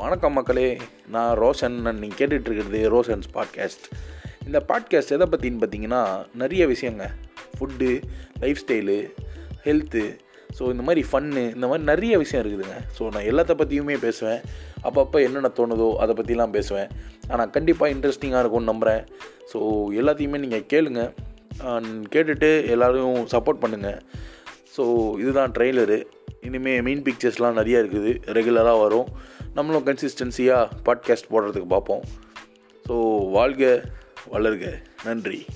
வணக்கம் மக்களே நான் ரோஷன் நீங்கள் கேட்டுட்ருக்கிறது ரோஷன்ஸ் பாட்காஸ்ட் இந்த பாட்காஸ்ட் எதை பற்றின்னு பார்த்தீங்கன்னா நிறைய விஷயங்க. Food lifestyle health so இந்த மாதிரி ஃபன்னு இந்த மாதிரி நிறைய விஷயம் இருக்குதுங்க. ஸோ நான் எல்லாத்த பற்றியுமே பேசுவேன். அப்பப்போ என்னென்ன தோணுதோ அதை பற்றிலாம் பேசுவேன். ஆனால் கண்டிப்பாக இன்ட்ரெஸ்டிங்காக இருக்கும்னு நம்புகிறேன் ஸோ எல்லாத்தையுமே நீங்கள் கேளுங்க. கேட்டுட்டு எல்லோரும் சப்போர்ட் பண்ணுங்கள் ஸோ இதுதான் ட்ரெய்லரு இனிமேல் மெயின் பிக்சர்ஸ்லாம் நிறைய இருக்குது. ரெகுலராக வரும். நம்மளும் கன்சிஸ்டன்சியாக பாட்காஸ்ட் போடுறதுக்கு பார்ப்போம். ஸோ வாழ்க வளர்க. நன்றி.